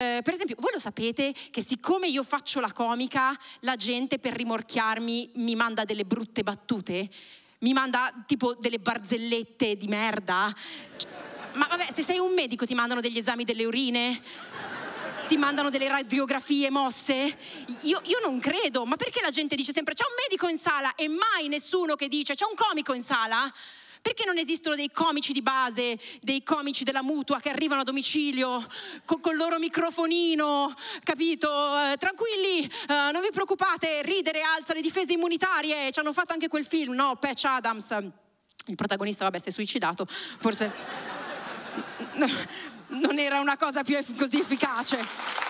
Eh, per esempio, voi lo sapete che siccome io faccio la comica, la gente per rimorchiarmi mi manda delle brutte battute? Mi manda tipo delle barzellette di merda? Ma vabbè, se sei un medico ti mandano degli esami delle urine? Ti mandano delle radiografie mosse? Io, io non credo, ma perché la gente dice sempre c'è un medico in sala e mai nessuno che dice c'è un comico in sala? Perché non esistono dei comici di base, dei comici della mutua che arrivano a domicilio con, il loro microfonino, capito? Eh, tranquilli, eh, non vi preoccupate, ridere alza le difese immunitarie. Ci hanno fatto anche quel film, no? Patch Adams. Il protagonista, vabbè, si è suicidato. Forse non era una cosa più così efficace.